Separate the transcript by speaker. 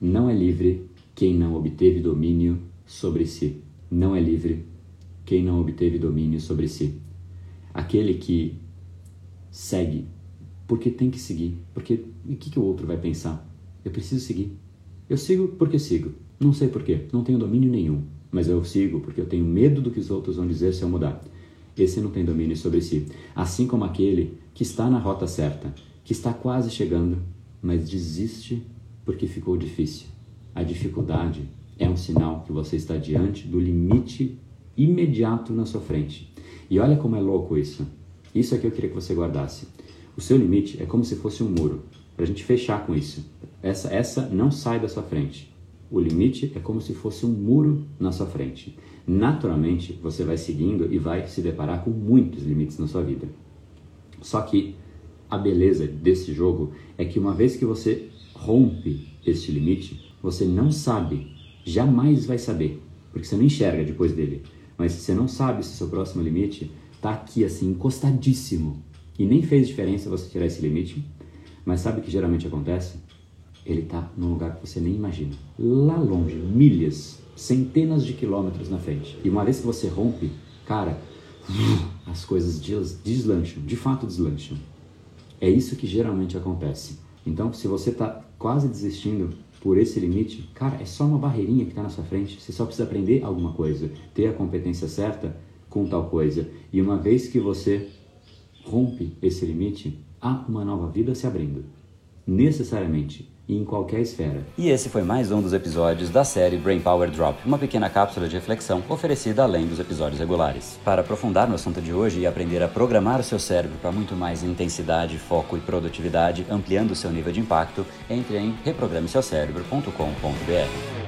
Speaker 1: Não é livre quem não obteve domínio sobre si. Não é livre quem não obteve domínio sobre si. Aquele que segue porque tem que seguir, porque o que, que o outro vai pensar? Eu preciso seguir. Eu sigo porque sigo. Não sei porquê, não tenho domínio nenhum, mas eu sigo porque eu tenho medo do que os outros vão dizer se eu mudar. Esse não tem domínio sobre si. Assim como aquele que está na rota certa, que está quase chegando, mas desiste porque ficou difícil. A dificuldade é um sinal que você está diante do limite imediato na sua frente. E olha como é louco isso. Isso é que eu queria que você guardasse. O seu limite é como se fosse um muro. Para a gente fechar com isso. Essa, essa não sai da sua frente. O limite é como se fosse um muro na sua frente. Naturalmente, você vai seguindo e vai se deparar com muitos limites na sua vida. Só que a beleza desse jogo é que uma vez que você rompe este limite, você não sabe, jamais vai saber, porque você não enxerga depois dele. Mas você não sabe se o seu próximo limite está aqui assim, encostadíssimo. E nem fez diferença você tirar esse limite, mas sabe o que geralmente acontece? Ele está num lugar que você nem imagina. Lá longe, milhas, centenas de quilômetros na frente. E uma vez que você rompe, cara, as coisas deslancham, de fato deslancham. É isso que geralmente acontece. Então, se você está quase desistindo por esse limite, cara, é só uma barreirinha que está na sua frente. Você só precisa aprender alguma coisa, ter a competência certa com tal coisa. E uma vez que você rompe esse limite, há uma nova vida se abrindo. Necessariamente e em qualquer esfera.
Speaker 2: E esse foi mais um dos episódios da série Brain Power Drop, uma pequena cápsula de reflexão oferecida além dos episódios regulares. Para aprofundar no assunto de hoje e aprender a programar o seu cérebro para muito mais intensidade, foco e produtividade, ampliando o seu nível de impacto, entre em reprogrameseucerebro.com.br.